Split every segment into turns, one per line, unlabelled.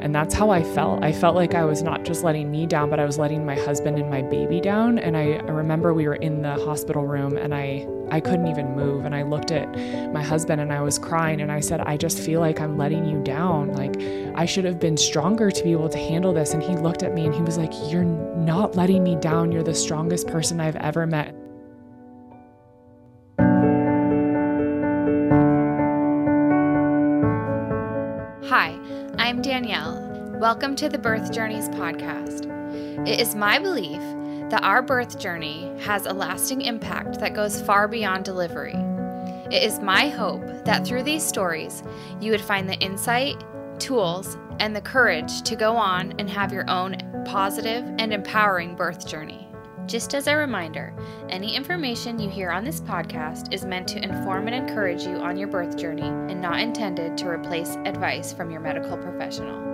And that's how I felt. I felt like I was not just letting me down, but I was letting my husband and my baby down. And I, I remember we were in the hospital room and I I couldn't even move. And I looked at my husband and I was crying and I said, I just feel like I'm letting you down. Like, I should have been stronger to be able to handle this. And he looked at me and he was like, You're not letting me down. You're the strongest person I've ever met.
Welcome to the Birth Journeys podcast. It is my belief that our birth journey has a lasting impact that goes far beyond delivery. It is my hope that through these stories, you would find the insight, tools, and the courage to go on and have your own positive and empowering birth journey. Just as a reminder, any information you hear on this podcast is meant to inform and encourage you on your birth journey and not intended to replace advice from your medical professional.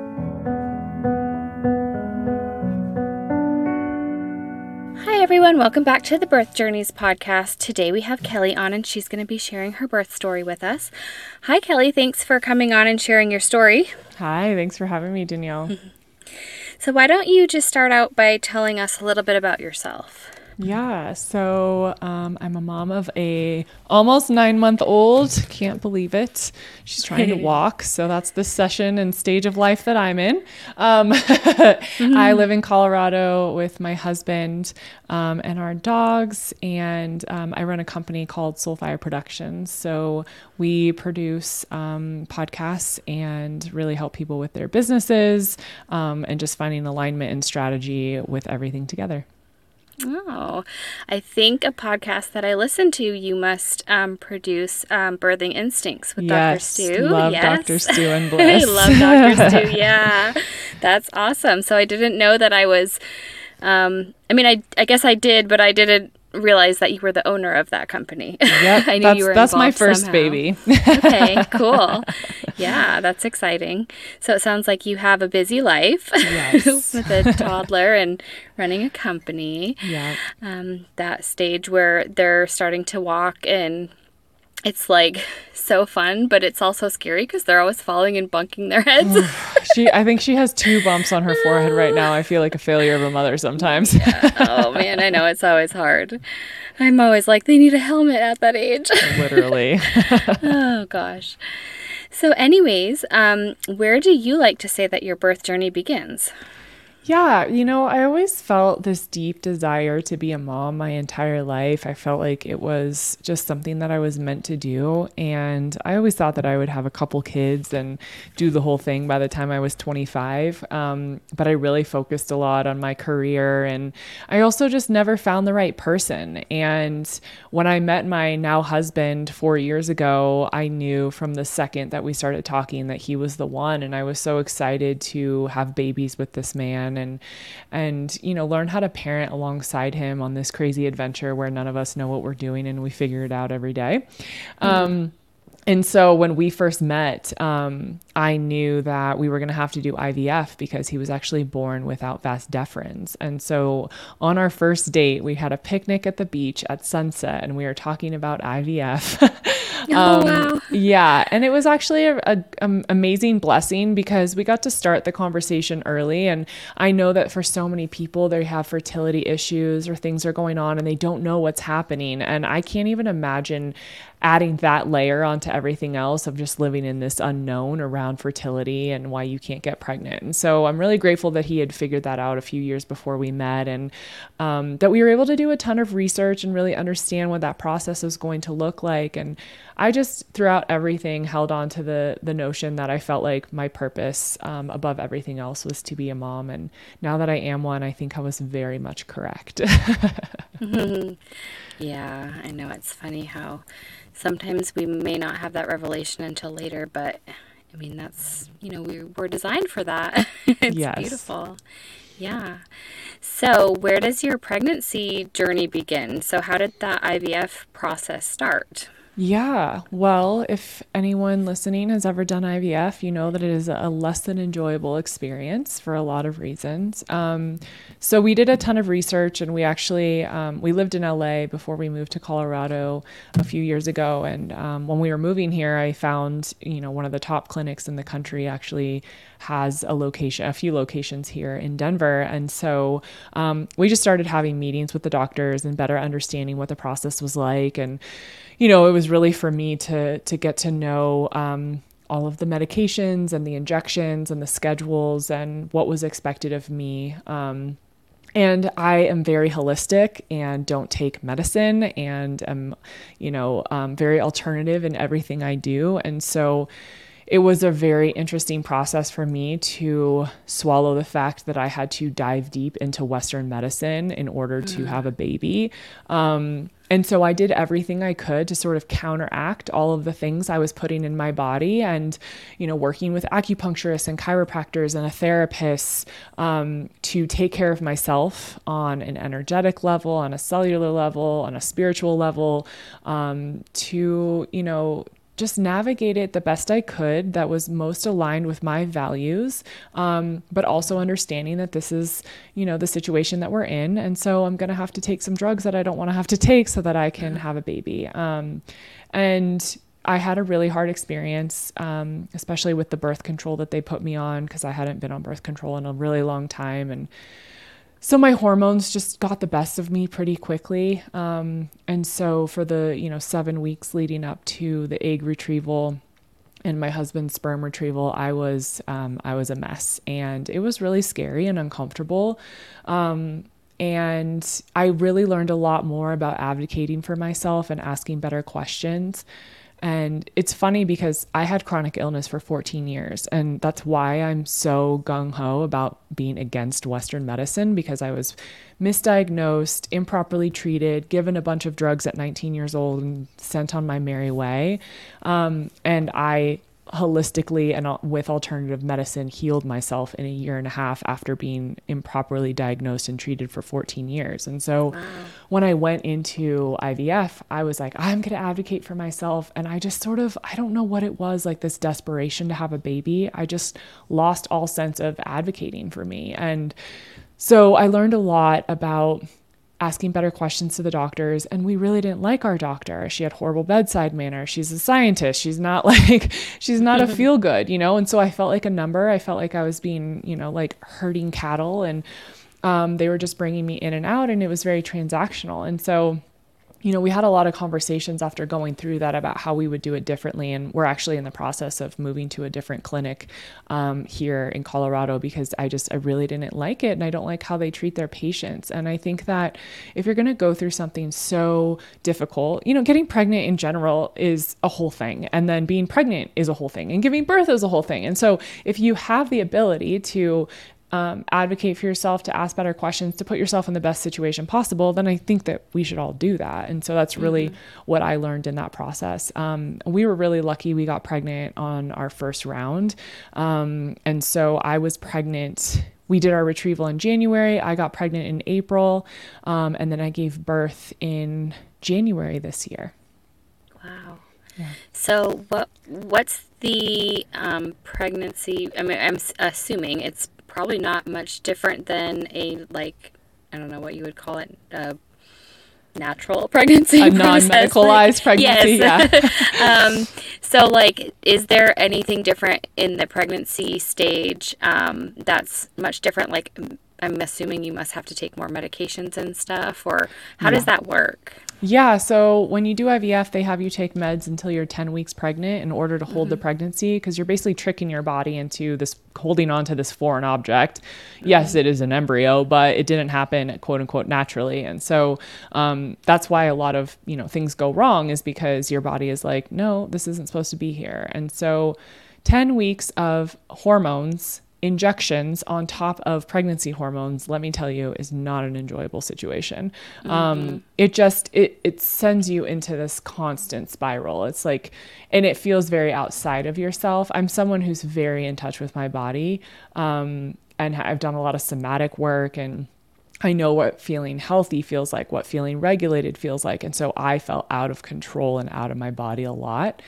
Everyone. Welcome back to the Birth Journeys podcast. Today we have Kelli on, and she's going to be sharing her birth story with us. Hi, Kelli. Thanks for coming on and sharing your story.
Hi, thanks for having me, Danielle.
So, why don't you just start out by telling us a little bit about yourself?
Yeah, so um, I'm a mom of a almost nine month old. Can't believe it. She's trying to walk, so that's the session and stage of life that I'm in. Um, mm-hmm. I live in Colorado with my husband um, and our dogs, and um, I run a company called Soulfire Productions. So we produce um, podcasts and really help people with their businesses um, and just finding alignment and strategy with everything together.
Oh, I think a podcast that I listen to, you must um, produce um, Birthing Instincts with
yes,
Dr. Stu.
Love
yes,
Dr. Stu and Bliss.
I love Dr. Stu. Yeah, that's awesome. So I didn't know that I was. Um, I mean, I I guess I did, but I didn't realize that you were the owner of that company.
Yep, I knew that's, you were. That's my first somehow. baby.
okay, cool. Yeah, that's exciting. So it sounds like you have a busy life
yes.
with a toddler and running a company.
Yeah.
Um, that stage where they're starting to walk and it's like so fun, but it's also scary because they're always falling and bunking their heads.
she, I think she has two bumps on her forehead right now. I feel like a failure of a mother sometimes.
yeah. Oh man, I know it's always hard. I'm always like, they need a helmet at that age.
Literally.
oh gosh. So, anyways, um, where do you like to say that your birth journey begins?
Yeah, you know, I always felt this deep desire to be a mom my entire life. I felt like it was just something that I was meant to do. And I always thought that I would have a couple kids and do the whole thing by the time I was 25. Um, but I really focused a lot on my career. And I also just never found the right person. And when I met my now husband four years ago, I knew from the second that we started talking that he was the one. And I was so excited to have babies with this man and and you know learn how to parent alongside him on this crazy adventure where none of us know what we're doing and we figure it out every day. Mm-hmm. Um, and so when we first met, um, I knew that we were going to have to do IVF because he was actually born without vas deferens. And so on our first date, we had a picnic at the beach at sunset and we were talking about IVF.
Oh, um, wow.
Yeah. And it was actually an amazing blessing because we got to start the conversation early. And I know that for so many people, they have fertility issues or things are going on and they don't know what's happening. And I can't even imagine adding that layer onto everything else of just living in this unknown around fertility and why you can't get pregnant. And so I'm really grateful that he had figured that out a few years before we met and um, that we were able to do a ton of research and really understand what that process was going to look like. And I just throughout everything held on to the the notion that I felt like my purpose um, above everything else was to be a mom. And now that I am one, I think I was very much correct.
yeah, I know it's funny how sometimes we may not have that revelation until later, but I mean that's you know we were designed for that. it's
yes.
beautiful. Yeah. So, where does your pregnancy journey begin? So, how did that IVF process start?
Yeah. Well, if anyone listening has ever done IVF, you know that it is a less than enjoyable experience for a lot of reasons. Um, so we did a ton of research, and we actually um, we lived in LA before we moved to Colorado a few years ago. And um, when we were moving here, I found you know one of the top clinics in the country actually has a location, a few locations here in Denver. And so um, we just started having meetings with the doctors and better understanding what the process was like. And, you know, it was really for me to to get to know um, all of the medications and the injections and the schedules and what was expected of me. Um, and I am very holistic and don't take medicine and am, you know, um, very alternative in everything I do. And so, it was a very interesting process for me to swallow the fact that I had to dive deep into Western medicine in order to mm. have a baby. Um, and so I did everything I could to sort of counteract all of the things I was putting in my body and, you know, working with acupuncturists and chiropractors and a therapist um, to take care of myself on an energetic level, on a cellular level, on a spiritual level, um, to, you know, just navigate it the best I could that was most aligned with my values, um, but also understanding that this is, you know, the situation that we're in. And so I'm going to have to take some drugs that I don't want to have to take so that I can have a baby. Um, and I had a really hard experience, um, especially with the birth control that they put me on because I hadn't been on birth control in a really long time. And so my hormones just got the best of me pretty quickly. Um, and so for the you know seven weeks leading up to the egg retrieval and my husband's sperm retrieval i was um, i was a mess. And it was really scary and uncomfortable. Um, and i really learned a lot more about advocating for myself and asking better questions and it's funny because I had chronic illness for 14 years. And that's why I'm so gung ho about being against Western medicine because I was misdiagnosed, improperly treated, given a bunch of drugs at 19 years old, and sent on my merry way. Um, and I holistically and with alternative medicine healed myself in a year and a half after being improperly diagnosed and treated for 14 years. And so wow. when I went into IVF, I was like, I'm going to advocate for myself. And I just sort of, I don't know what it was like this desperation to have a baby. I just lost all sense of advocating for me. And so I learned a lot about asking better questions to the doctors and we really didn't like our doctor. She had horrible bedside manner. She's a scientist. She's not like she's not a feel good you know? And so i felt like a number. I felt like i was being you know like herding cattle and um, they were just bringing me in and out and it was very transactional. And so you know, we had a lot of conversations after going through that about how we would do it differently. And we're actually in the process of moving to a different clinic um, here in Colorado because I just, I really didn't like it. And I don't like how they treat their patients. And I think that if you're going to go through something so difficult, you know, getting pregnant in general is a whole thing. And then being pregnant is a whole thing. And giving birth is a whole thing. And so if you have the ability to um, advocate for yourself, to ask better questions, to put yourself in the best situation possible, then I think that we should all do that. And so that's really mm-hmm. what I learned in that process. Um, we were really lucky we got pregnant on our first round. Um, and so I was pregnant. We did our retrieval in January. I got pregnant in April. Um, and then I gave birth in January this year.
Wow. Yeah. So what what's the um, pregnancy? I mean, I'm assuming it's probably not much different than a like I don't know what you would call it. a natural pregnancy
a non-medicalized pregnancy
yes. yeah um, so like is there anything different in the pregnancy stage um, that's much different like i'm assuming you must have to take more medications and stuff or how does that work
yeah. So when you do IVF, they have you take meds until you're 10 weeks pregnant in order to hold mm-hmm. the pregnancy because you're basically tricking your body into this holding on to this foreign object. Mm-hmm. Yes, it is an embryo, but it didn't happen quote unquote naturally. And so um, that's why a lot of, you know, things go wrong is because your body is like, no, this isn't supposed to be here. And so 10 weeks of hormones injections on top of pregnancy hormones let me tell you is not an enjoyable situation. Mm-hmm. um, it just it, it sends you into this constant spiral. It's like and it feels very outside of yourself. I'm someone who's very in touch with my body um, and i've done a lot of somatic work and I know what feeling healthy feels like, what feeling regulated feels like. And so I felt out of control and out of my body a lot.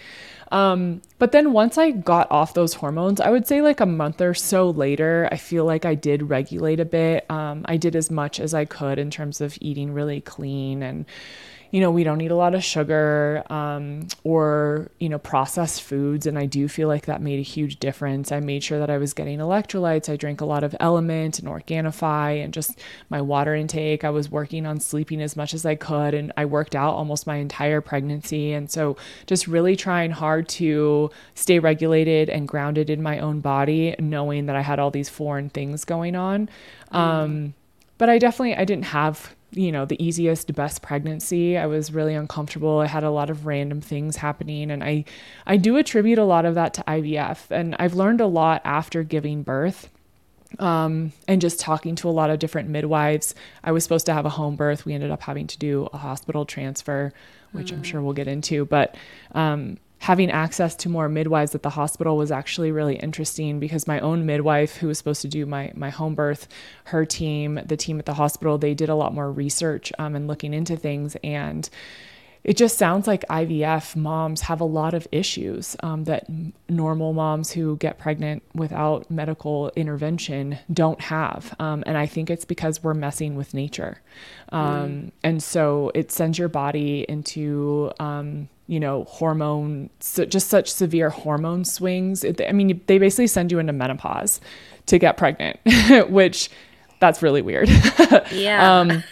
Um, but then once I got off those hormones, I would say like a month or so later, I feel like I did regulate a bit. Um, I did as much as I could in terms of eating really clean and you know, we don't eat a lot of sugar um, or, you know, processed foods. And I do feel like that made a huge difference. I made sure that I was getting electrolytes. I drank a lot of LMNT and Organifi and just my water intake. I was working on sleeping as much as I could. And I worked out almost my entire pregnancy. And so just really trying hard to stay regulated and grounded in my own body, knowing that I had all these foreign things going on. Mm. Um, but I definitely, I didn't have you know the easiest best pregnancy. I was really uncomfortable. I had a lot of random things happening and i i do attribute a lot of that to ivf and i've learned a lot after giving birth um, and just talking to a lot of different midwives. I was supposed to have a home birth. We ended up having to do a hospital transfer which mm. i'm sure we'll get into but um, having access to more midwives at the hospital was actually really interesting because my own midwife who was supposed to do my my home birth her team the team at the hospital they did a lot more research um, and looking into things and it just sounds like IVF moms have a lot of issues um, that normal moms who get pregnant without medical intervention don't have. Um, and I think it's because we're messing with nature. Um, mm. And so it sends your body into um, you know, hormone, so just such severe hormone swings. I mean, they basically send you into menopause to get pregnant, which that's really weird.
yeah.
um,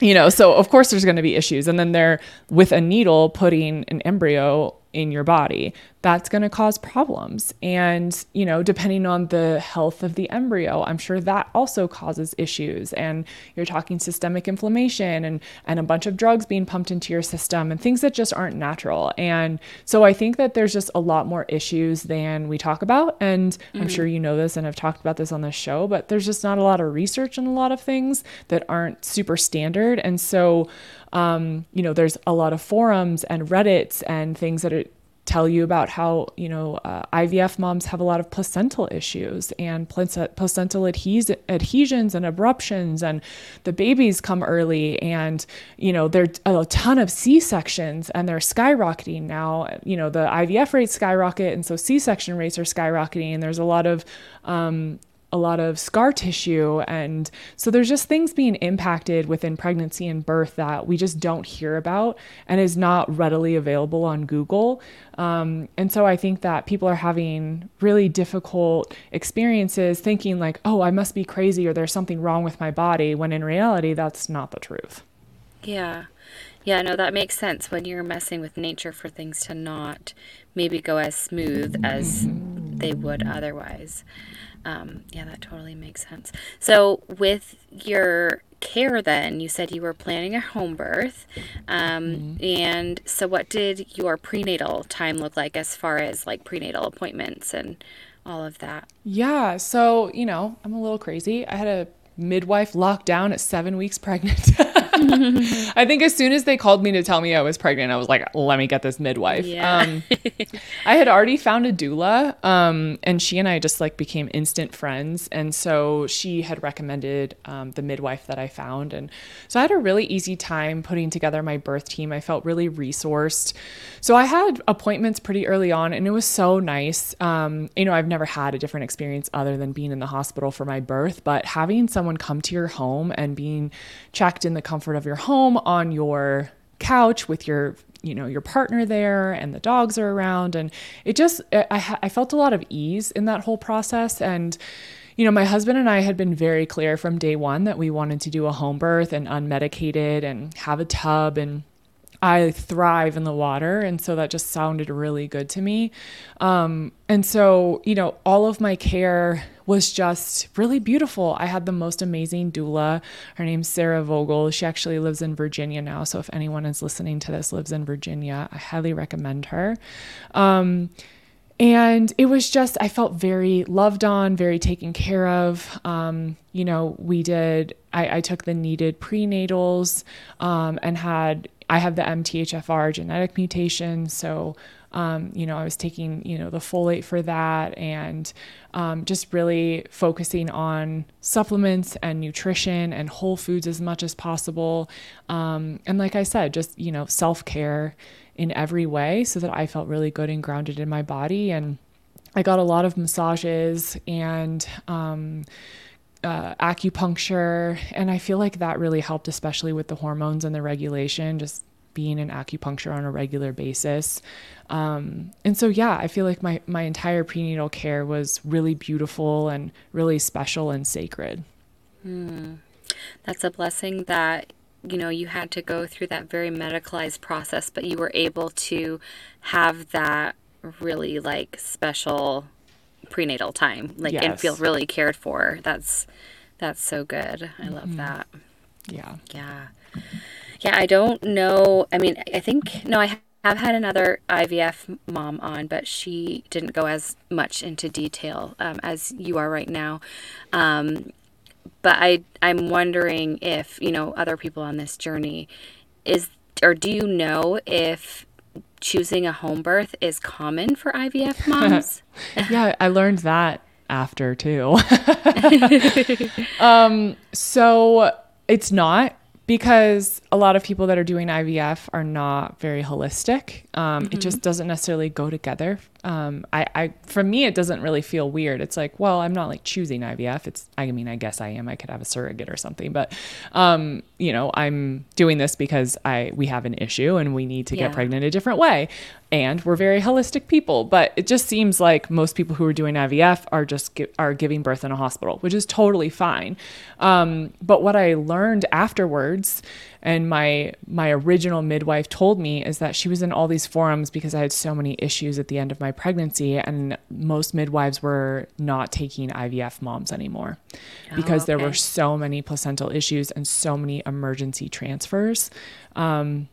you know, so of course there's going to be issues. And then they're with a needle putting an embryo in your body that's going to cause problems. And, you know, depending on the health of the embryo, I'm sure that also causes issues. And you're talking systemic inflammation and, and a bunch of drugs being pumped into your system and things that just aren't natural. And so I think that there's just a lot more issues than we talk about. And mm-hmm. I'm sure you know this and I've talked about this on the show, but there's just not a lot of research on a lot of things that aren't super standard. And so, um, you know, there's a lot of forums and Reddits and things that are tell you about how you know uh, IVF moms have a lot of placental issues and placental adhes- adhesions and abruptions and the babies come early and you know there's a ton of C-sections and they're skyrocketing now. You know the IVF rates skyrocket and so C-section rates are skyrocketing and there's a lot of um, a lot of scar tissue. And so there's just things being impacted within pregnancy and birth that we just don't hear about and is not readily available on Google. Um, and so I think that people are having really difficult experiences thinking, like, oh, I must be crazy or there's something wrong with my body, when in reality, that's not the truth.
Yeah. Yeah, no, that makes sense when you're messing with nature for things to not maybe go as smooth as they would otherwise. Um, yeah, that totally makes sense. So, with your care, then you said you were planning a home birth, um, mm-hmm. and so what did your prenatal time look like as far as like prenatal appointments and all of that?
Yeah, so you know, I'm a little crazy. I had a midwife locked down at seven weeks pregnant. I think as soon as they called me to tell me I was pregnant, I was like, let me get this midwife. Yeah. Um, I had already found a doula, um, and she and I just like became instant friends. And so she had recommended um, the midwife that I found. And so I had a really easy time putting together my birth team. I felt really resourced. So I had appointments pretty early on, and it was so nice. Um, you know, I've never had a different experience other than being in the hospital for my birth, but having someone come to your home and being checked in the comfort comfort of your home on your couch with your you know your partner there and the dogs are around and it just I, I felt a lot of ease in that whole process and you know my husband and i had been very clear from day one that we wanted to do a home birth and unmedicated and have a tub and I thrive in the water. And so that just sounded really good to me. Um, and so, you know, all of my care was just really beautiful. I had the most amazing doula. Her name's Sarah Vogel. She actually lives in Virginia now. So if anyone is listening to this lives in Virginia, I highly recommend her. Um, and it was just i felt very loved on very taken care of um, you know we did I, I took the needed prenatals um, and had I have the MTHFR genetic mutation, so Um, you know, I was taking, you know, the folate for that and um, just really focusing on supplements and nutrition and whole foods as much as possible. Um, and like I said, just, you know, self care in every way so that I felt really good and grounded in my body. And I got a lot of massages and, um, uh, acupuncture. And I feel like that really helped, especially with the hormones and the regulation, just being in acupuncture on a regular basis. Um, and so, yeah, I feel like my, my entire prenatal care was really beautiful and really special and sacred.
Mm. That's a blessing that, you know, you had to go through that very medicalized process, but you were able to have that really like special prenatal time, like, yes. and feel really cared for. That's, that's so good. I love mm-hmm. that.
Yeah.
Yeah. Yeah, I don't know. I mean, I think, no, I have had another IVF mom on, but she didn't go as much into detail um, as you are right now. Um, but I, I'm wondering if, you know, other people on this journey is, or do you know if choosing a home birth is common for IVF moms?
yeah, I learned that after too. um, so it's not because a lot of people that are doing IVF are not very holistic. Um, mm-hmm. It just doesn't necessarily go together. Um, I, I, for me, it doesn't really feel weird. It's like, well, I'm not like choosing IVF. It's, I mean, I guess I am. I could have a surrogate or something, but, um, you know, I'm doing this because I, we have an issue and we need to yeah. get pregnant a different way and we're very holistic people but it just seems like most people who are doing ivf are just are giving birth in a hospital which is totally fine um, but what i learned afterwards and my my original midwife told me is that she was in all these forums because i had so many issues at the end of my pregnancy and most midwives were not taking ivf moms anymore because oh, okay. there were so many placental issues and so many emergency transfers um,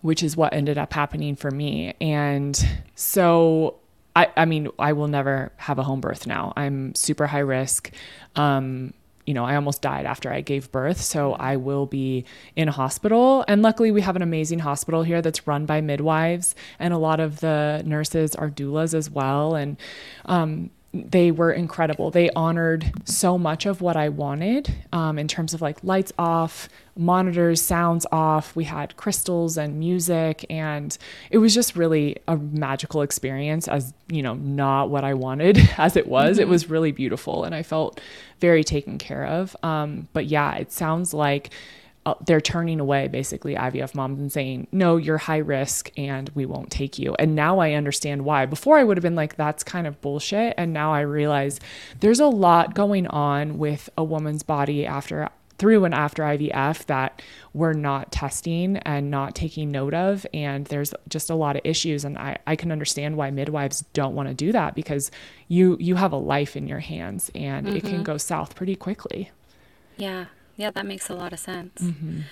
which is what ended up happening for me. And so I, I mean, I will never have a home birth now. I'm super high risk. Um, you know, I almost died after I gave birth. So I will be in hospital. And luckily, we have an amazing hospital here that's run by midwives, and a lot of the nurses are doulas as well. And um, they were incredible. They honored so much of what I wanted um, in terms of like lights off, monitors, sounds off. We had crystals and music, and it was just really a magical experience. As you know, not what I wanted as it was. Mm-hmm. It was really beautiful, and I felt very taken care of. Um, but yeah, it sounds like uh, they're turning away basically IVF moms and saying, no, you're high risk and we won't take you. And now I understand why. Before I would have been like, that's kind of bullshit. And now I realize there's a lot going on with a woman's body after through and after IVF that we're not testing and not taking note of. And there's just a lot of issues. And I, I can understand why midwives don't want to do that because you you have a life in your hands and mm-hmm. it can mm-hmm. go south pretty quickly.
Yeah. Yeah, that makes a lot of sense. Mm-hmm.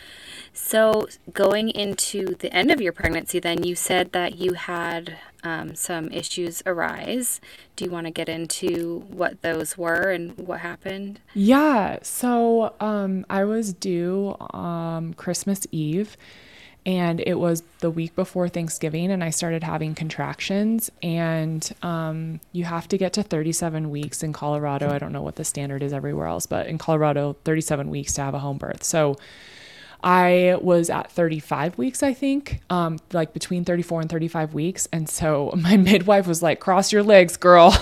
So, going into the end of your pregnancy, then you said that you had um, some issues arise. Do you want to get into what those were and what happened?
Yeah. So, um, I was due um, Christmas Eve and it was the week before Thanksgiving, and I started having contractions. And um, you have to get to 37 weeks in Colorado. I don't know what the standard is everywhere else, but in Colorado, 37 weeks to have a home birth. So I was at 35 weeks, I think, um, like between 34 and 35 weeks. And so my midwife was like, cross your legs, girl.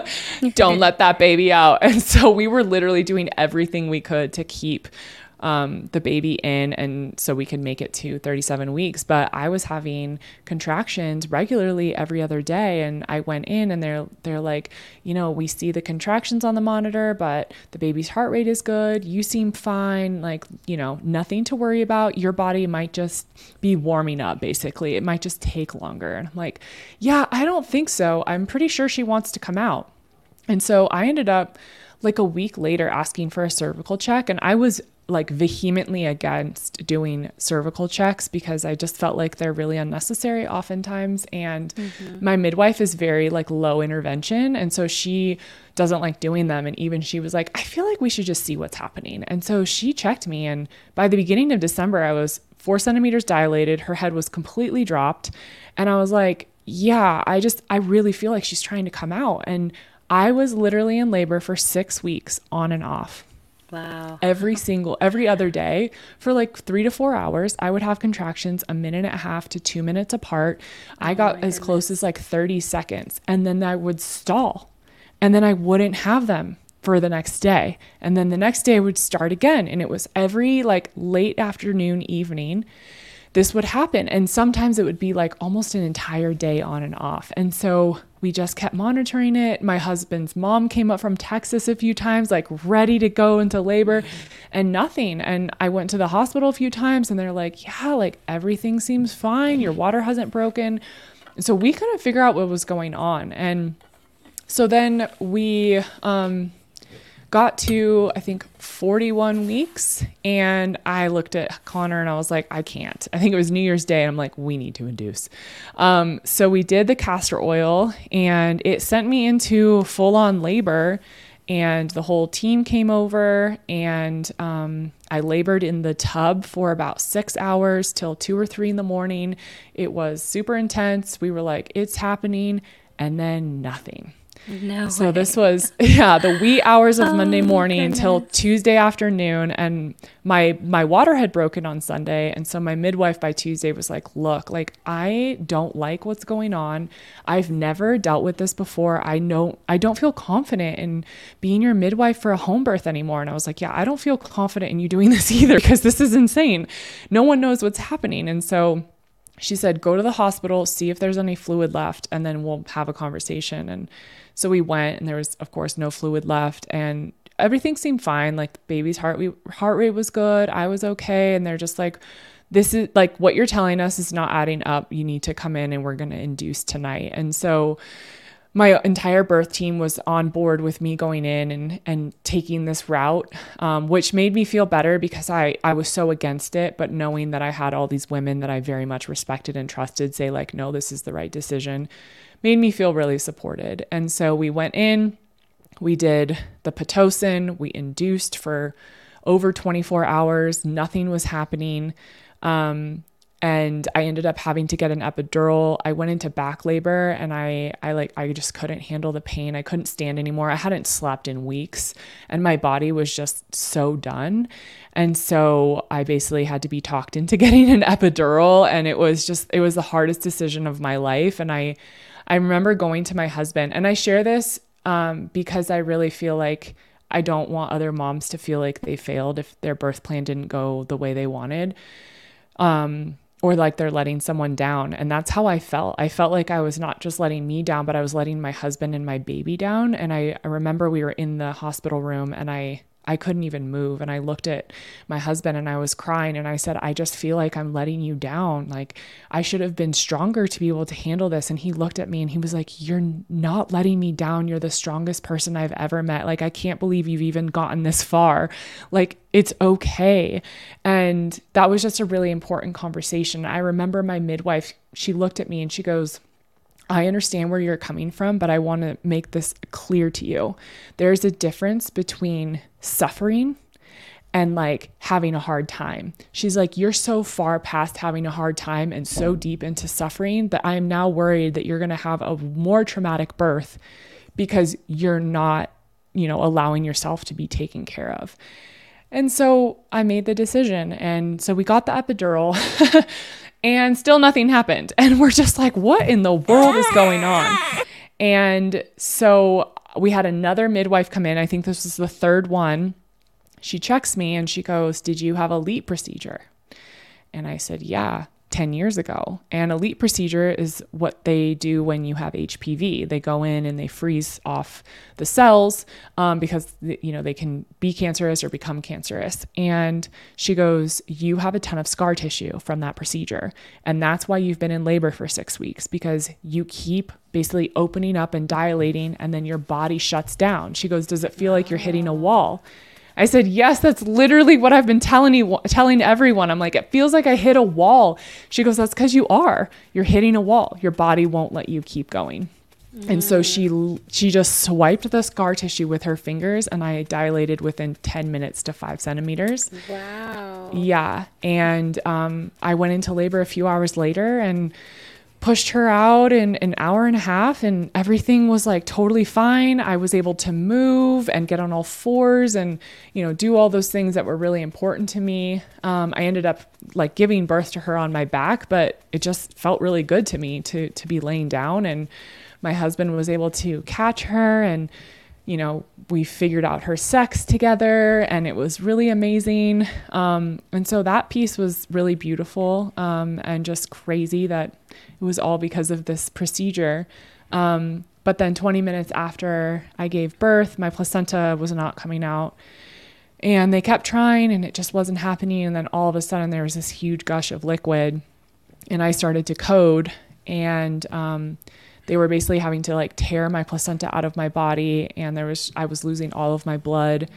Don't let that baby out. And so we were literally doing everything we could to keep um, the baby in and so we could make it to 37 weeks. But i was having contractions regularly every other day and i went in and they're they're like you know we see the contractions on the monitor but the baby's heart rate is good. You seem fine. Like you know nothing to worry about. Your body might just be warming up basically. It might just take longer. And i'm like yeah i don't think so. I'm pretty sure she wants to come out. And so i ended up like a week later asking for a cervical check and I was like vehemently against doing cervical checks because I just felt like they're really unnecessary oftentimes. And mm-hmm. my midwife is very like low intervention. And so she doesn't like doing them. And even she was like, I feel like we should just see what's happening. And so she checked me. And by the beginning of December, I was four centimeters dilated. Her head was completely dropped. And I was like, yeah, I just, I really feel like she's trying to come out. And I was literally in labor for six weeks on and off.
Wow.
Every single, every other day for like three to four hours, I would have contractions a minute and a half to two minutes apart. I oh got as close as like 30 seconds and then I would stall and then I wouldn't have them for the next day. And then the next day would start again. And it was every like late afternoon, evening this would happen. And sometimes it would be like almost an entire day on and off. And so we just kept monitoring it. My husband's mom came up from Texas a few times, like ready to go into labor and nothing. And I went to the hospital a few times and they're like, yeah, like everything seems fine. Your water hasn't broken. So we couldn't figure out what was going on. And so then we, um, got to I think 41 weeks and I looked at Connor and I was like I can't. I think it was New Year's Day and I'm like we need to induce. Um, so we did the castor oil and it sent me into full on labor and the whole team came over and um, I labored in the tub for about six hours till two or three in the morning. It was super intense. We were like, it's happening, and then nothing.
No.
So
way.
this was yeah the wee hours of
Oh,
Monday morning until Tuesday afternoon, and my my water had broken on Sunday, and so my midwife by Tuesday was like, "Look, like I don't like what's going on. I've never dealt with this before. I know I don't feel confident in being your midwife for a home birth anymore." And I was like, "Yeah, I don't feel confident in you doing this either because this is insane. No one knows what's happening." And so she said, go to the hospital, see if there's any fluid left, and then we'll have a conversation. And so we went, and there was, of course, no fluid left. And everything seemed fine. Like baby's heart, we, heart rate was good. I was okay. And they're just like, this is like what you're telling us is not adding up. You need to come in and we're going to induce tonight. And so my entire birth team was on board with me going in and and taking this route, um, which made me feel better because I I was so against it. But knowing that I had all these women that I very much respected and trusted say like, no, this is the right decision, made me feel really supported. And so we went in, we did the pitocin, we induced for over 24 hours, nothing was happening. Um, and I ended up having to get an epidural. I went into back labor and I I like I just couldn't handle the pain. I couldn't stand anymore. I hadn't slept in weeks and my body was just so done. And so I basically had to be talked into getting an epidural and it was just it was the hardest decision of my life and I I remember going to my husband and I share this um, because I really feel like I don't want other moms to feel like they failed if their birth plan didn't go the way they wanted um, or like they're letting someone down. And that's how I felt. I felt like I was not just letting me down, but I was letting my husband and my baby down. And I, I remember we were in the hospital room and I, I couldn't even move. And I looked at my husband and I was crying and I said, I just feel like I'm letting you down. Like I should have been stronger to be able to handle this. And he looked at me and he was like, You're not letting me down. You're the strongest person I've ever met. Like I can't believe you've even gotten this far. Like it's okay. And that was just a really important conversation. I remember my midwife, she looked at me and she goes, I understand where you're coming from, but I want to make this clear to you. There's a difference between suffering and like having a hard time. She's like, You're so far past having a hard time and so deep into suffering that I am now worried that you're going to have a more traumatic birth because you're not, you know, allowing yourself to be taken care of. And so I made the decision. And so we got the epidural, and still nothing happened. And we're just like, what in the world is going on? And so we had another midwife come in. I think this was the third one. She checks me and she goes, Did you have a LEEP procedure? And I said, Yeah. 10 years ago. And a LEEP procedure is what they do when you have HPV. They go in and they freeze off the cells um, because you know they can be cancerous or become cancerous. And she goes, "You have a ton of scar tissue from that procedure, and that's why you've been in labor for six weeks because you keep." Basically, opening up and dilating, and then your body shuts down. She goes, Does it feel like you're hitting a wall? I said, "Yes, that's literally what I've been telling you telling everyone." I'm like, "It feels like I hit a wall." She goes, "That's cuz you are. You're hitting a wall. Your body won't let you keep going." And so she she just swiped the scar tissue with her fingers, and I dilated within 10 minutes to five centimeters.
Wow.
Yeah, and um, I went into labor a few hours later, and pushed her out in an hour and a half and everything was like totally fine. I was able to move and get on all fours and, you know, do all those things that were really important to me. Um, I ended up like giving birth to her on my back, but it just felt really good to me to, to be laying down and my husband was able to catch her and, you know, we figured out her sex together and it was really amazing. Um, and so that piece was really beautiful um, and just crazy that it was all because of this procedure. Um, but then 20 minutes after I gave birth, my placenta was not coming out. And they kept trying and it just wasn't happening. And then all of a sudden, there was this huge gush of liquid. And I started to code. And um, they were basically having to like tear my placenta out of my body. And there was, I was losing all of my blood.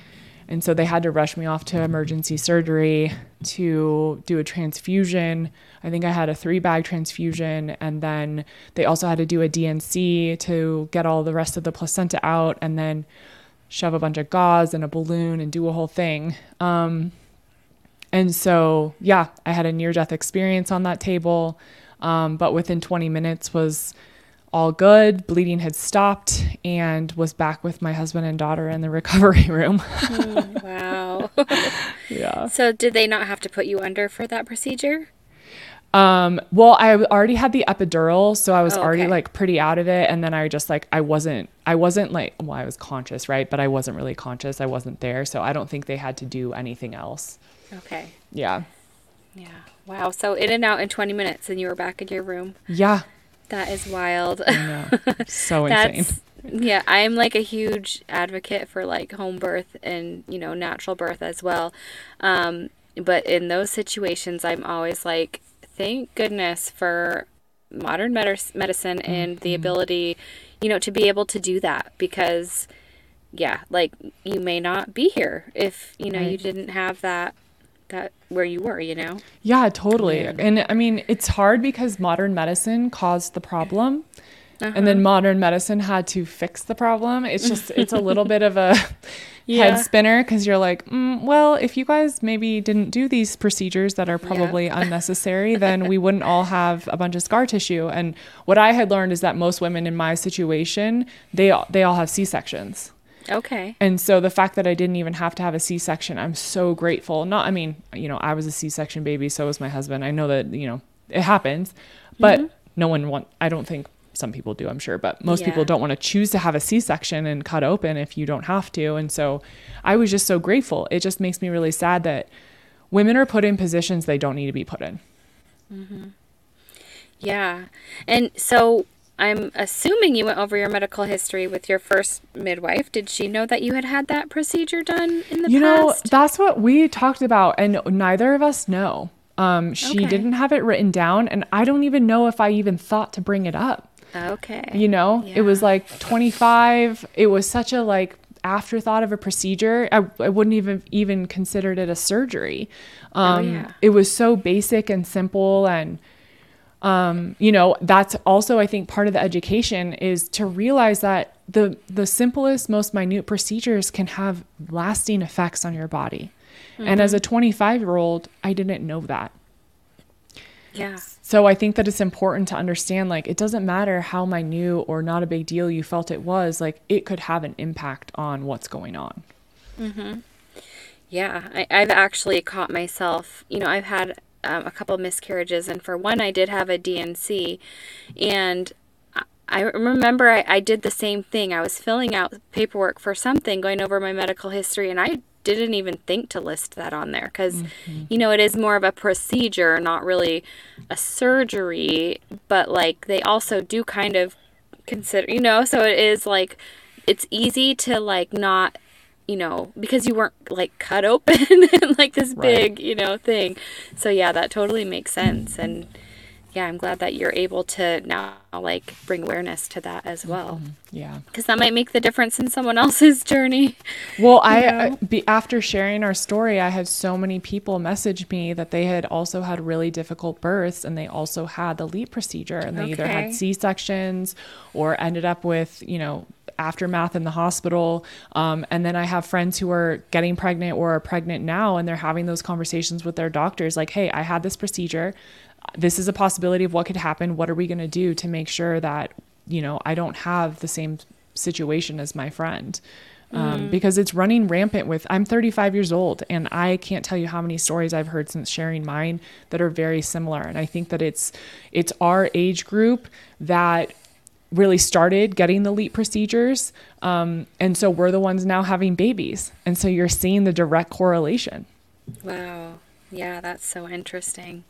And so they had to rush me off to emergency surgery to do a transfusion. I think I had a three bag transfusion. And then they also had to do a D&C to get all the rest of the placenta out and then shove a bunch of gauze and a balloon and do a whole thing. Um, and so, yeah, I had a near death experience on that table. Um, but within 20 minutes was all good. Bleeding had stopped and was back with my husband and daughter in the recovery room.
Mm, wow.
yeah.
So, did they not have to put you under for that procedure?
Um, well, I already had the epidural, so I was
Oh,
already
okay.
like pretty out of it. And then I just like, I wasn't, I wasn't like, well, I was conscious, right? But I wasn't really conscious. I wasn't there. So I don't think they had to do anything else.
Okay.
Yeah.
Yeah. Wow. So, in and out in 20 minutes, and you were back in your room.
Yeah.
That is wild.
So insane.
That's yeah, I'm like a huge advocate for like home birth and, you know, natural birth as well. Um, but in those situations, I'm always like, thank goodness for modern medis- medicine and the ability, you know, to be able to do that because yeah, like you may not be here if, you know, you didn't have that that where you were, you know.
Yeah, totally. And I mean, it's hard because modern medicine caused the problem. And
Uh-huh.
then modern medicine had to fix the problem. It's just, it's a little bit of a
Yeah.
head spinner because you're like, mm, well, if you guys maybe didn't do these procedures that are probably unnecessary, then we wouldn't all have a bunch of scar tissue. And what I had learned is that most women in my situation, they all, they all have C sections.
Okay.
And so the fact that I didn't even have to have a C-section, I'm so grateful. Not, I mean, you know, I was a C-section baby, so was my husband. I know that, you know, it happens, but mm-hmm. no one want, I don't think some people do, I'm sure, but most people don't want to choose to have a C-section and cut open if you don't have to. And so I was just so grateful. It just makes me really sad that women are put in positions they don't need to be put in. Mm-hmm.
Yeah. And so I'm assuming you went over your medical history with your first midwife. Did she know that you had had that procedure done in the past?
you know that's what we talked about and neither of us know um, she
Okay.
didn't have it written down and i don't even know if i even thought to bring it up
okay.
you know it was like 25 it was such a like afterthought of a procedure i, I wouldn't even even considered it a surgery um,
Oh, yeah.
it was so basic and simple and um, you know that's also i think part of the education is to realize that the the simplest most minute procedures can have lasting effects on your body and as a 25 year old i didn't know that
Yeah.
so I think that it's important to understand like it doesn't matter how minute or not a big deal you felt it was, like it could have an impact on what's going on. mm-hmm.
Yeah. I, I've actually caught myself, you know, I've had um, a couple miscarriages, and for one, I did have a D&C, and I- remember I, I did the same thing. I was filling out paperwork for something, going over my medical history, and I didn't even think to list that on there because, you know, it is more of a procedure, not really a surgery, but like they also do kind of consider, you know, so it is like it's easy to like not you know, because you weren't like cut open and like this
Right.
big, you know, thing. So yeah, that totally makes sense. And yeah, I'm glad that you're able to now like bring awareness to that as well.
Yeah.
Because that might make the difference in someone else's journey.
Well, I uh, be, after sharing our story, I had so many people message me that they had also had really difficult births and they also had the LEEP procedure and they either had C sections or ended up with, you know, aftermath in the hospital. Um, and then I have friends who are getting pregnant or are pregnant now, and they're having those conversations with their doctors like, hey, I had this procedure. This is a possibility of what could happen. What are we going to do to make sure that, you know, I don't have the same situation as my friend? Um, mm. because it's running rampant with i'm 35 years old and i can't tell you how many stories i've heard since sharing mine that are very similar and i think that it's it's our age group that really started getting the LEEP procedures. Um, and so we're the ones now having babies. And so you're seeing the direct correlation.
Wow. Yeah, that's so interesting.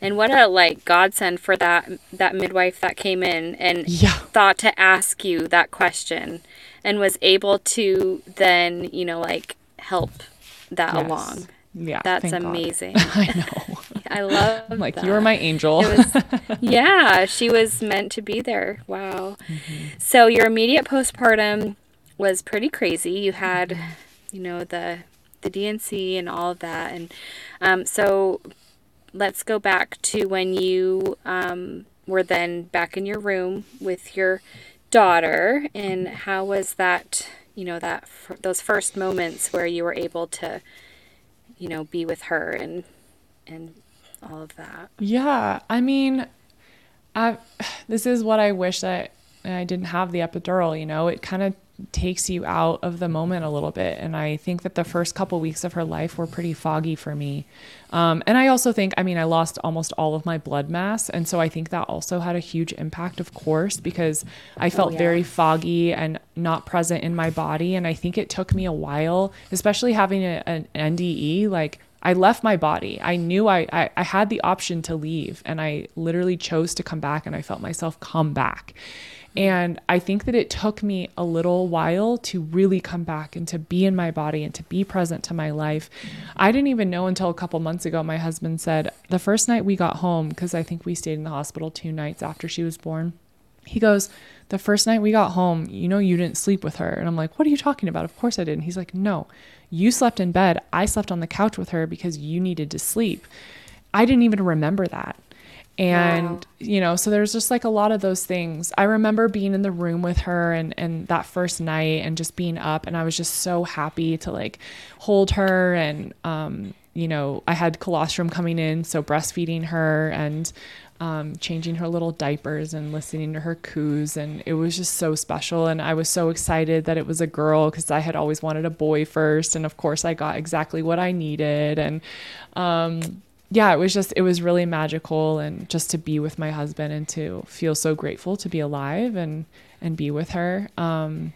And what a like godsend for that that midwife that came in and yeah. thought to ask you that question and was able to then, you know, like help that yes. along.
Yeah.
That's amazing.
I know.
I love
like
that.
you are my angel.
was, yeah, she was meant to be there. Wow. Mm-hmm. So your immediate postpartum was pretty crazy. You had, you know, the the D&C and all of that and um, so let's go back to when you um, were then back in your room with your daughter and how was that you know that those first moments where you were able to you know be with her and and all of that
yeah i mean i this is what i wish that i didn't have the epidural you know it kind of takes you out of the moment a little bit. And I think that the first couple weeks of her life were pretty foggy for me. Um, and I also think, I mean, I lost almost all of my blood mass. And so I think that also had a huge impact, of course, because I felt oh, yeah. very foggy and not present in my body. And I think it took me a while, especially having a, an NDE, like, I left my body. I knew I, I, I had the option to leave, and I literally chose to come back, and I felt myself come back. And I think that it took me a little while to really come back and to be in my body and to be present to my life. I didn't even know until a couple months ago. My husband said the first night we got home, because I think we stayed in the hospital two nights after she was born. He goes, The first night we got home, you know, you didn't sleep with her. And I'm like, What are you talking about? Of course I didn't. He's like, No, you slept in bed. I slept on the couch with her because you needed to sleep. I didn't even remember that. And, wow. you know, so there's just like a lot of those things. I remember being in the room with her and, and that first night and just being up and I was just so happy to like hold her and, um, you know, I had colostrum coming in, so breastfeeding her and um, changing her little diapers and listening to her coos. And it was just so special. And I was so excited that it was a girl because I had always wanted a boy first. And of course, I got exactly what I needed. And um, yeah, it was just, it was really magical. And just to be with my husband and to feel so grateful to be alive and, and be with her. Um,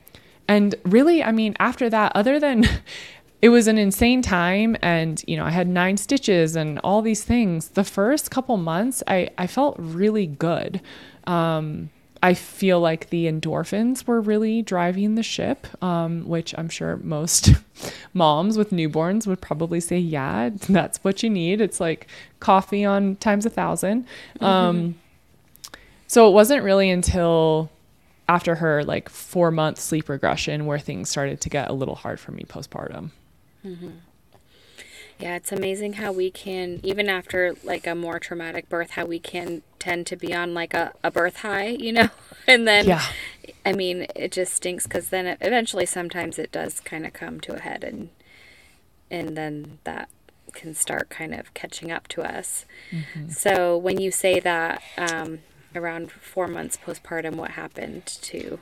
and really, I mean, after that, other than it was an insane time and you know i had nine stitches and all these things. The first couple months i, I felt really good. Um, i feel like the endorphins were really driving the ship um, which i'm sure most moms with newborns would probably say yeah that's what you need. It's like coffee on times a 1000 mm-hmm. um, so it wasn't really until after her like four month sleep regression where things started to get a little hard for me postpartum
Mm-hmm. Yeah, it's amazing how we can, even after like a more traumatic birth, how we can tend to be on like a, a birth high, you know? and then, yeah. I mean, it just stinks because then it, eventually sometimes it does kind of come to a head and, and then that can start kind of catching up to us. Mm-hmm. So when you say that um, around four months postpartum, what happened to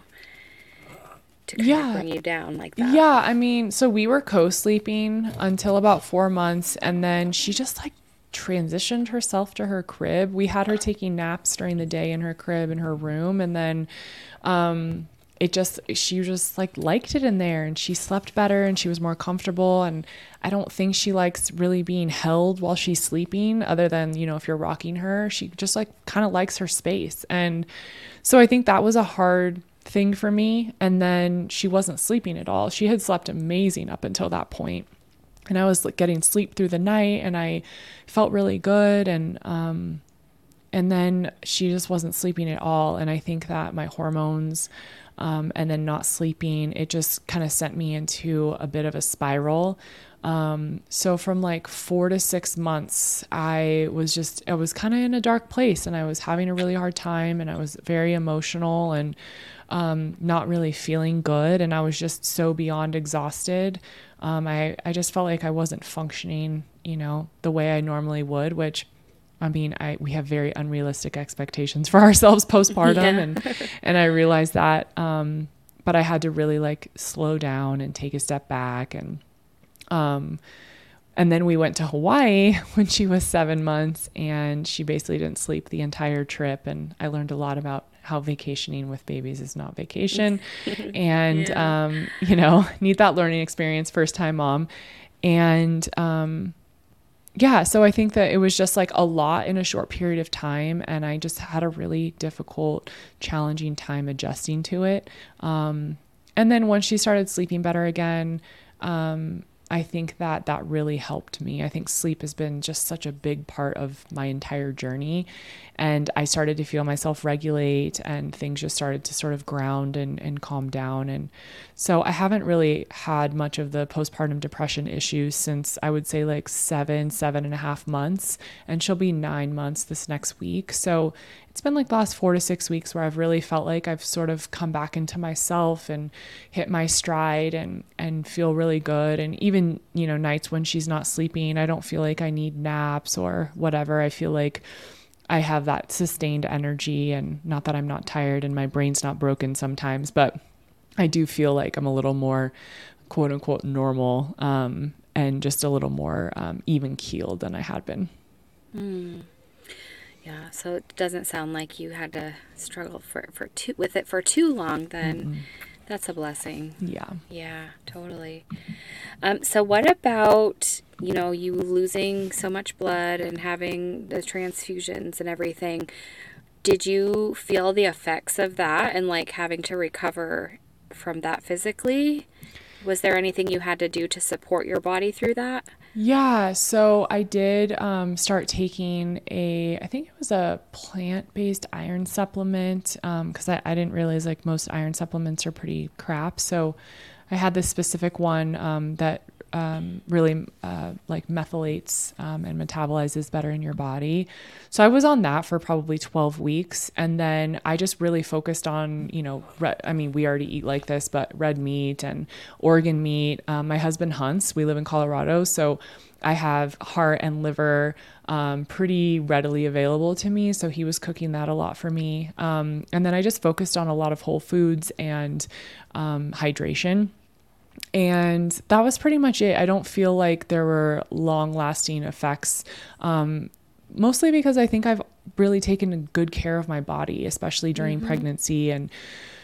to kind yeah. of bring you down like that.
Yeah, I mean, so we were co-sleeping until about 4 months and then she just like transitioned herself to her crib. We had her taking naps during the day in her crib in her room and then um it just she just like liked it in there and she slept better and she was more comfortable and I don't think she likes really being held while she's sleeping other than, you know, if you're rocking her, she just like kind of likes her space. And so I think that was a hard thing for me. And then she wasn't sleeping at all. She had slept amazing up until that point. And I was like, getting sleep through the night and I felt really good. And, um, and then she just wasn't sleeping at all. And I think that my hormones, um, and then not sleeping, it just kind of sent me into a bit of a spiral. Um, so from like four to six months, I was just, I was kind of in a dark place and I was having a really hard time and I was very emotional and um, not really feeling good. And I was just so beyond exhausted. Um, I, I just felt like I wasn't functioning, you know, the way I normally would, which I mean, I we have very unrealistic expectations for ourselves postpartum, yeah. and and I realized that. Um, but I had to really like slow down and take a step back, and um, and then we went to Hawaii when she was seven months, and she basically didn't sleep the entire trip, and I learned a lot about how vacationing with babies is not vacation, and yeah. um, you know, need that learning experience, first time mom, and um yeah, so I think that it was just like a lot in a short period of time, and I just had a really difficult, challenging time adjusting to it. Um, and then once she started sleeping better again, um, I think that that really helped me. I think sleep has been just such a big part of my entire journey. And I started to feel myself regulate, and things just started to sort of ground and, and calm down. And so I haven't really had much of the postpartum depression issues since I would say like seven, seven and a half months. And she'll be nine months this next week. So it's been like the last four to six weeks where I've really felt like I've sort of come back into myself and hit my stride and and feel really good. And even, you know, nights when she's not sleeping, I don't feel like I need naps or whatever. I feel like I have that sustained energy and not that I'm not tired and my brain's not broken sometimes, but I do feel like I'm a little more quote unquote normal um, and just a little more um, even keeled than I had been.
Mm. Yeah, so it doesn't sound like you had to struggle for, for too, with it for too long then. Mm-hmm. That's a blessing.
Yeah.
Yeah, totally. Um, so what about, you know, you losing so much blood and having the transfusions and everything? Did you feel the effects of that and like having to recover from that physically? Was there anything you had to do to support your body through that?
Yeah, so I did um, start taking a, I think it was a plant based iron supplement because um, I, I didn't realize like most iron supplements are pretty crap. So I had this specific one um, that um, really uh, like methylates um, and metabolizes better in your body. So I was on that for probably 12 weeks. And then I just really focused on, you know, red, I mean, we already eat like this, but red meat and organ meat. Um, my husband hunts, we live in Colorado. So I have heart and liver um, pretty readily available to me. So he was cooking that a lot for me. Um, and then I just focused on a lot of whole foods and um, hydration. And that was pretty much it. I don't feel like there were long lasting effects, um, mostly because I think I've really taken good care of my body, especially during mm-hmm. pregnancy and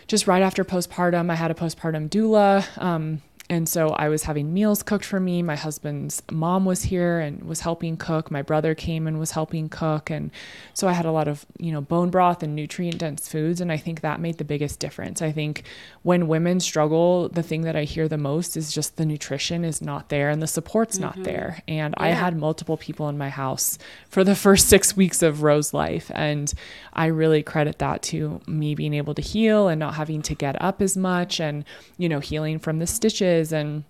just right after postpartum. I had a postpartum doula. Um, and so I was having meals cooked for me. My husband's mom was here and was helping cook. My brother came and was helping cook. And so I had a lot of, you know, bone broth and nutrient dense foods. And I think that made the biggest difference. I think when women struggle, the thing that I hear the most is just the nutrition is not there and the support's mm-hmm. not there. And yeah. I had multiple people in my house for the first six weeks of Rose's life. And I really credit that to me being able to heal and not having to get up as much and, you know, healing from the stitches and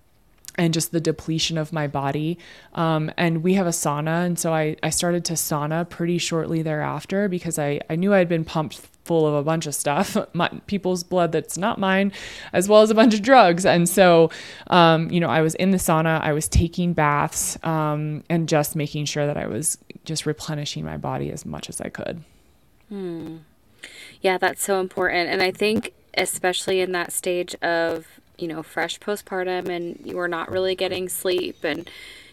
and just the depletion of my body. Um, and we have a sauna. And so I, I started to sauna pretty shortly thereafter because I, I knew I'd been pumped full of a bunch of stuff, my, people's blood that's not mine, as well as a bunch of drugs. And so, um, you know, I was in the sauna, I was taking baths, um, and just making sure that I was just replenishing my body as much as I could.
Hmm. Yeah, that's so important. And I think, especially in that stage of you know, fresh postpartum and you are not really getting sleep and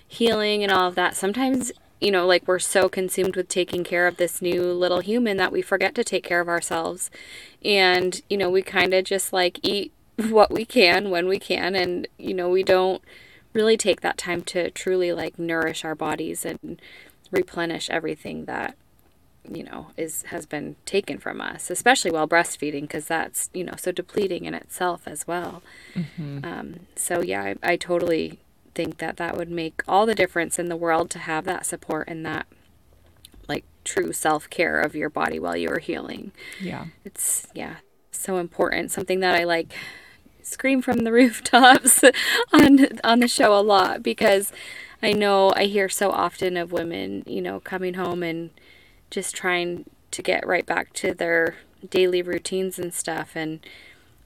healing and all of that. Sometimes, you know, like we're so consumed with taking care of this new little human that we forget to take care of ourselves. And, you know, we kind of just like eat what we can when we can. And, you know, we don't really take that time to truly like nourish our bodies and replenish everything that you know is has been taken from us especially while breastfeeding because that's you know so depleting in itself as well. Mm-hmm. um, so yeah I, I totally think that that would make all the difference in the world to have that support and that like true self-care of your body while you are healing.
Yeah.
It's yeah so important. Something that i like scream from the rooftops on on the show a lot because i know i hear so often of women you know coming home and just trying to get right back to their daily routines and stuff and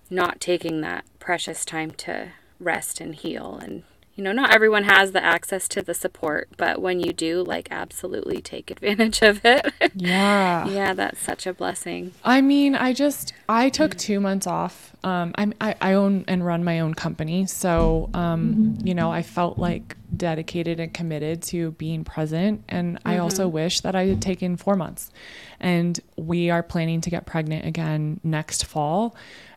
not taking that precious time to rest and heal and you know, not everyone has the access to the support, but when you do, like, absolutely take advantage of it.
Yeah.
yeah, that's such a blessing.
I mean, I just, I took two months off. Um, I'm, I, I own and run my own company. So, um, you know, I felt like dedicated and committed to being present. And I also wish that I had taken four months. And we are planning to get pregnant again next fall.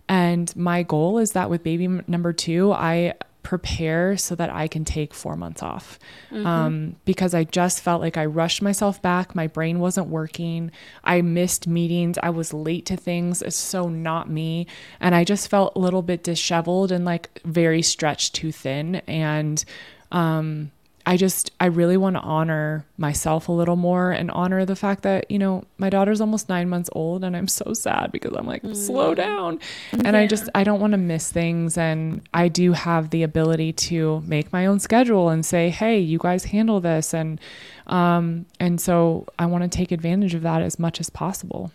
And my goal is that with baby m- number two, I prepare so that I can take four months off. Um, because I just felt like I rushed myself back. My brain wasn't working. I missed meetings. I was late to things. It's so not me. And I just felt a little bit disheveled and like very stretched too thin. And, um, I just, I really want to honor myself a little more and honor the fact that, you know, my daughter's almost nine months old and I'm so sad because I'm like, slow down. And I just, I don't want to miss things. And I do have the ability to make my own schedule and say, hey, you guys handle this. And, um, and so I want to take advantage of that as much as possible.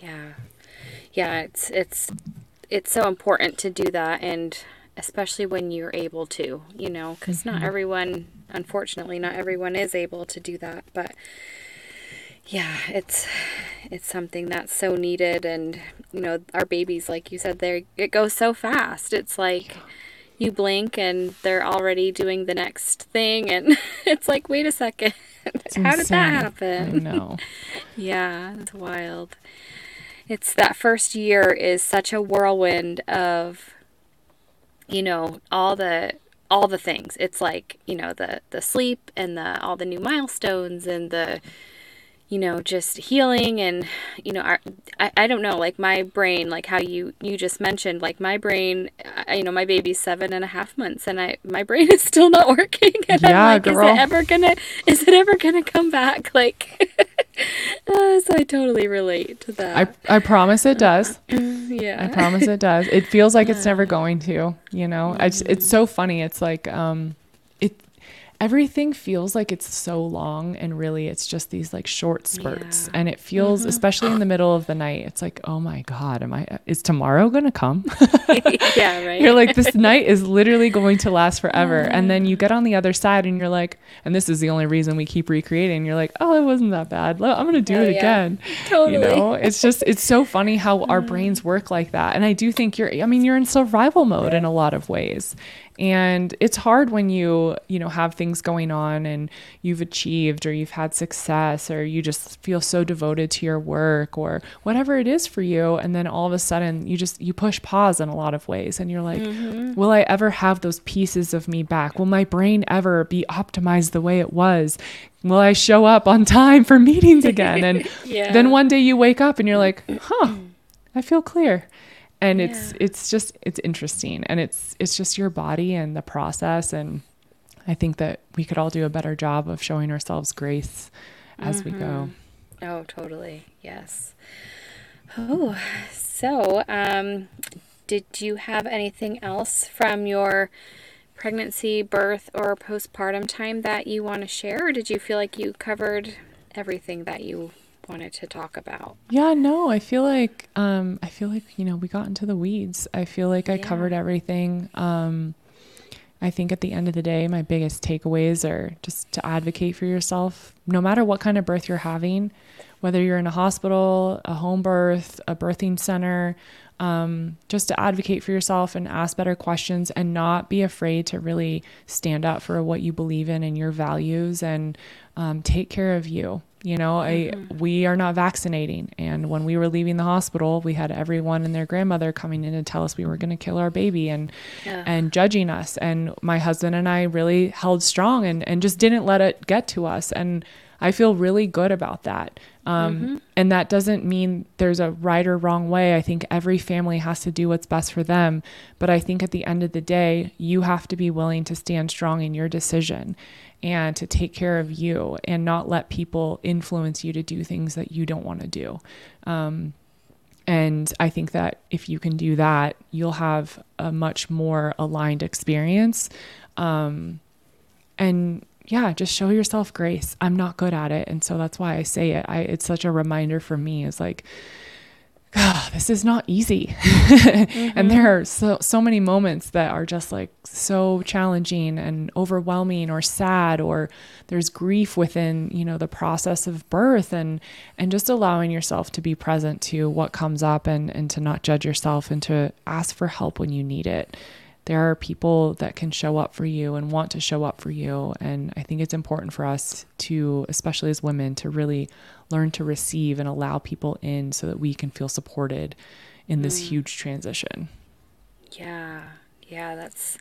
Yeah. Yeah, it's it's it's so important to do that and especially when you're able to, you know, cuz not everyone unfortunately not everyone is able to do that, but yeah, it's it's something that's so needed and you know, our babies like you said there it goes so fast. It's like you blink and they're already doing the next thing and it's like wait a second. How did that happen?
Know.
Yeah, it's wild. It's that first year is such a whirlwind of you know, all the all the things. It's like, you know, the the sleep and the all the new milestones and the you know, just healing and you know, our, I I don't know, like my brain, like how you you just mentioned, like my brain, I, you know, my baby's seven and a half months, and I my brain is still not working, and
Yeah,
I'm like,
girl.
is it ever gonna, is it ever gonna come back? Like, uh, so I totally relate to that.
I, I promise it does.
yeah,
I promise it does. It feels like it's never going to, you know. I just, it's so funny. It's like um everything feels like it's so long and really it's just these like short spurts.
Yeah.
and it feels mm-hmm. especially in the middle of the night it's like oh my god am i is tomorrow going to come?
Yeah, right.
you're like this night is literally going to last forever. And then you mm-hmm. get on the other side and you're like and this is the only reason we keep recreating you're like oh it wasn't that bad. I'm going to do
Oh,
it
yeah.
again.
Totally.
you know it's just it's so funny how our mm. brains work like that. And i do think you're i mean you're in survival mode in a lot of ways and it's hard when you you know have things going on and you've achieved or you've had success or you just feel so devoted to your work or whatever it is for you. And then all of a sudden you just you push pause in a lot of ways and you're like mm-hmm. will i ever have those pieces of me back? Will my brain ever be optimized the way it was? Will i show up on time for meetings again? And
Yeah.
then one day you wake up and you're like huh mm. i feel clear and it's it's just it's interesting and it's it's just your body and the process and i think that we could all do a better job of showing ourselves grace as we go
Oh, totally. Yes. Oh, so um, did you have anything else from your pregnancy, birth, or postpartum time that you want to share? Or did you feel like you covered everything that you wanted to talk about?
yeah no i feel like um i feel like you know we got into the weeds i feel like i covered everything um I think at the end of the day, my biggest takeaways are just to advocate for yourself, no matter what kind of birth you're having, whether you're in a hospital, a home birth, a birthing center, um, just to advocate for yourself and ask better questions and not be afraid to really stand up for what you believe in and your values and um, take care of you. You know, I mm-hmm. we are not vaccinating, and when we were leaving the hospital, we had everyone and their grandmother coming in to tell us we were going to kill our baby and
Yeah.
and judging us. And my husband and I really held strong and and just didn't let it get to us. And I feel really good about that. Um, And that doesn't mean there's a right or wrong way. I think every family has to do what's best for them. But I think at the end of the day, you have to be willing to stand strong in your decision and to take care of you and not let people influence you to do things that you don't want to do. Um, and I think that if you can do that, you'll have a much more aligned experience. Um, and yeah, just show yourself grace. I'm not good at it. And so that's why I say it. I, it's such a reminder for me is like, God, this is not easy. mm-hmm. And there are so, so many moments that are just like so challenging and overwhelming or sad, or there's grief within, you know, the process of birth and, and just allowing yourself to be present to what comes up and, and to not judge yourself and to ask for help when you need it. There are people that can show up for you and want to show up for you. And I think it's important for us to, especially as women, to really learn to receive and allow people in so that we can feel supported in this mm. huge transition.
Yeah. Yeah, that's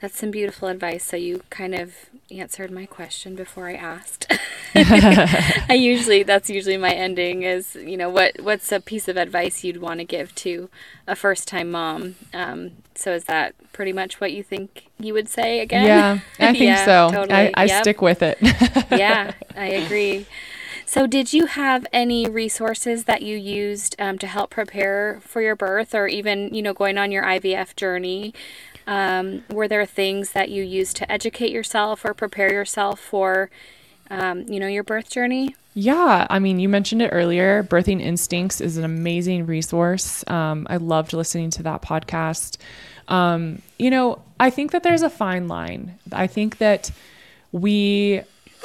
that's some beautiful advice. So you kind of answered my question before I asked. I usually that's usually my ending is you know what what's a piece of advice you'd want to give to a first time mom. Um, so is that pretty much what you think you would say again?
Yeah, I think yeah, so. Totally. I, I yep. stick with it.
yeah, I agree. So, did you have any resources that you used um, to help prepare for your birth, or even you know going on your IVF journey? Um, were there things that you used to educate yourself or prepare yourself for, um, you know, your birth journey?
Yeah, I mean, you mentioned it earlier. Birthing Instincts is an amazing resource. Um, I loved listening to that podcast. Um, you know, I think that there's a fine line. I think that we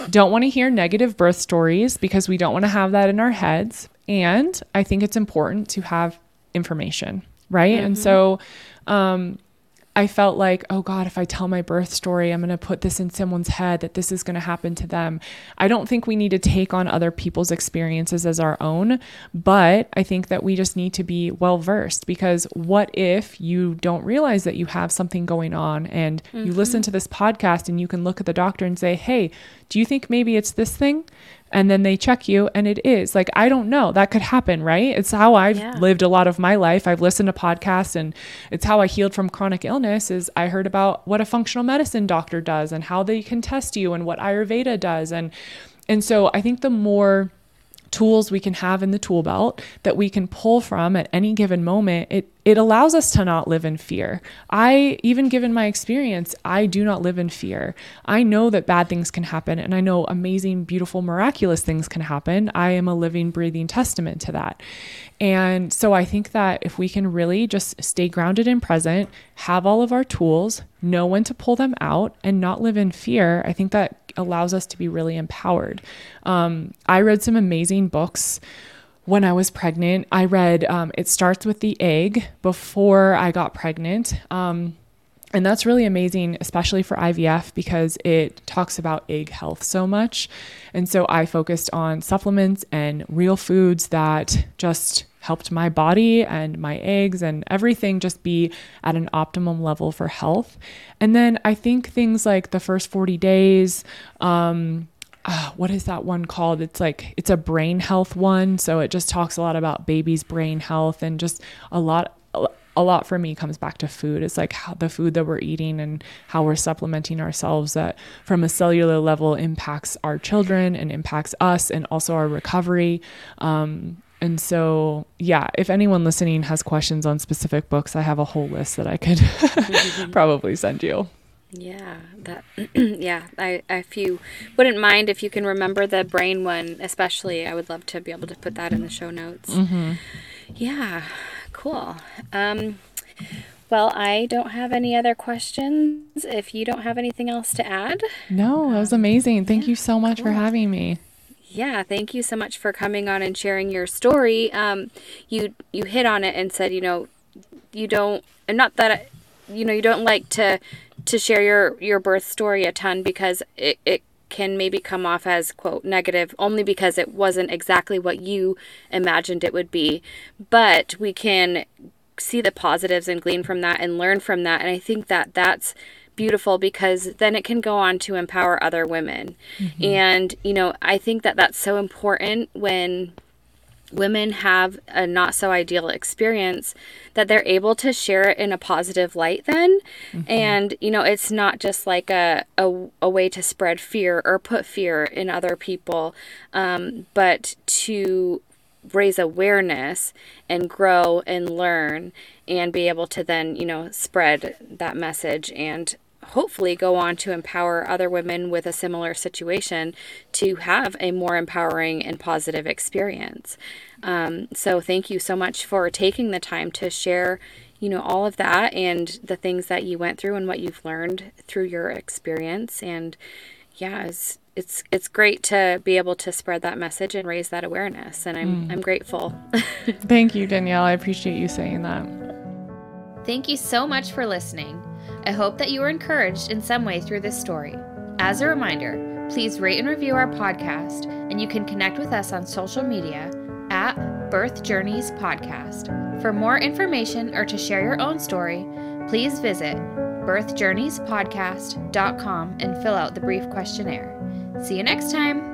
don't want to hear negative birth stories because we don't want to have that in our heads. And I think it's important to have information, right? Mm-hmm. And so, um, I felt like, oh God, if I tell my birth story, I'm going to put this in someone's head that this is going to happen to them. I don't think we need to take on other people's experiences as our own, but I think that we just need to be well versed because what if you don't realize that you have something going on and mm-hmm. you listen to this podcast and you can look at the doctor and say, hey, do you think maybe it's this thing? And then they check you and it is. Like i don't know. That could happen right? It's how i've yeah. lived a lot of my life. I've listened to podcasts and it's how i healed from chronic illness is i heard about what a functional medicine doctor does and how they can test you and what ayurveda does. And and so i think the more tools we can have in the tool belt that we can pull from at any given moment, it it allows us to not live in fear. I even given my experience, I do not live in fear. I know that bad things can happen and I know amazing, beautiful, miraculous things can happen. I am a living, breathing testament to that. And so I think that if we can really just stay grounded and present, have all of our tools, know when to pull them out and not live in fear, I think that allows us to be really empowered. Um, I read some amazing books when I was pregnant. I read um, It Starts with the Egg before I got pregnant. Um, and that's really amazing, especially for IVF, because it talks about egg health so much. And so I focused on supplements and real foods that just helped my body and my eggs and everything just be at an optimum level for health. And then I think things like the first 40 days, um, uh, what is that one called? It's like it's a brain health one. So it just talks a lot about babies' brain health and just a lot a lot for me comes back to food. It's like how the food that we're eating and how we're supplementing ourselves that from a cellular level impacts our children and impacts us and also our recovery. Um, and so, yeah, if anyone listening has questions on specific books, I have a whole list that I could probably send you.
Yeah, that yeah, I if you wouldn't mind if you can remember the brain one, especially, I would love to be able to put that in the show notes. Mm-hmm. Yeah, cool. Um, well, I don't have any other questions. If you don't have anything else to add,
no, that was amazing. Thank yeah, you so much cool. for having me.
Yeah, thank you so much for coming on and sharing your story. Um, you you hit on it and said, you know, you don't, and not that, you know, you don't like to to share your your birth story a ton because it it can maybe come off as quote negative only because it wasn't exactly what you imagined it would be but we can see the positives and glean from that and learn from that and i think that that's beautiful because then it can go on to empower other women. Mm-hmm. And, you know, I think that that's so important when women have a not so ideal experience that they're able to share it in a positive light then mm-hmm. and you know it's not just like a, a, a, way to spread fear or put fear in other people um, but to raise awareness and grow and learn and be able to then you know spread that message and hopefully go on to empower other women with a similar situation to have a more empowering and positive experience. Um, so thank you so much for taking the time to share you know all of that and the things that you went through and what you've learned through your experience and yeah it's it's it's great to be able to spread that message and raise that awareness and I'm mm. I'm grateful.
Thank you Danielle. I appreciate you saying that.
Thank you so much for listening. I hope that you were encouraged in some way through this story. As a reminder, please rate and review our podcast and you can connect with us on social media at Birth Journeys Podcast. For more information or to share your own story, please visit birthjourneyspodcast.com and fill out the brief questionnaire. See you next time.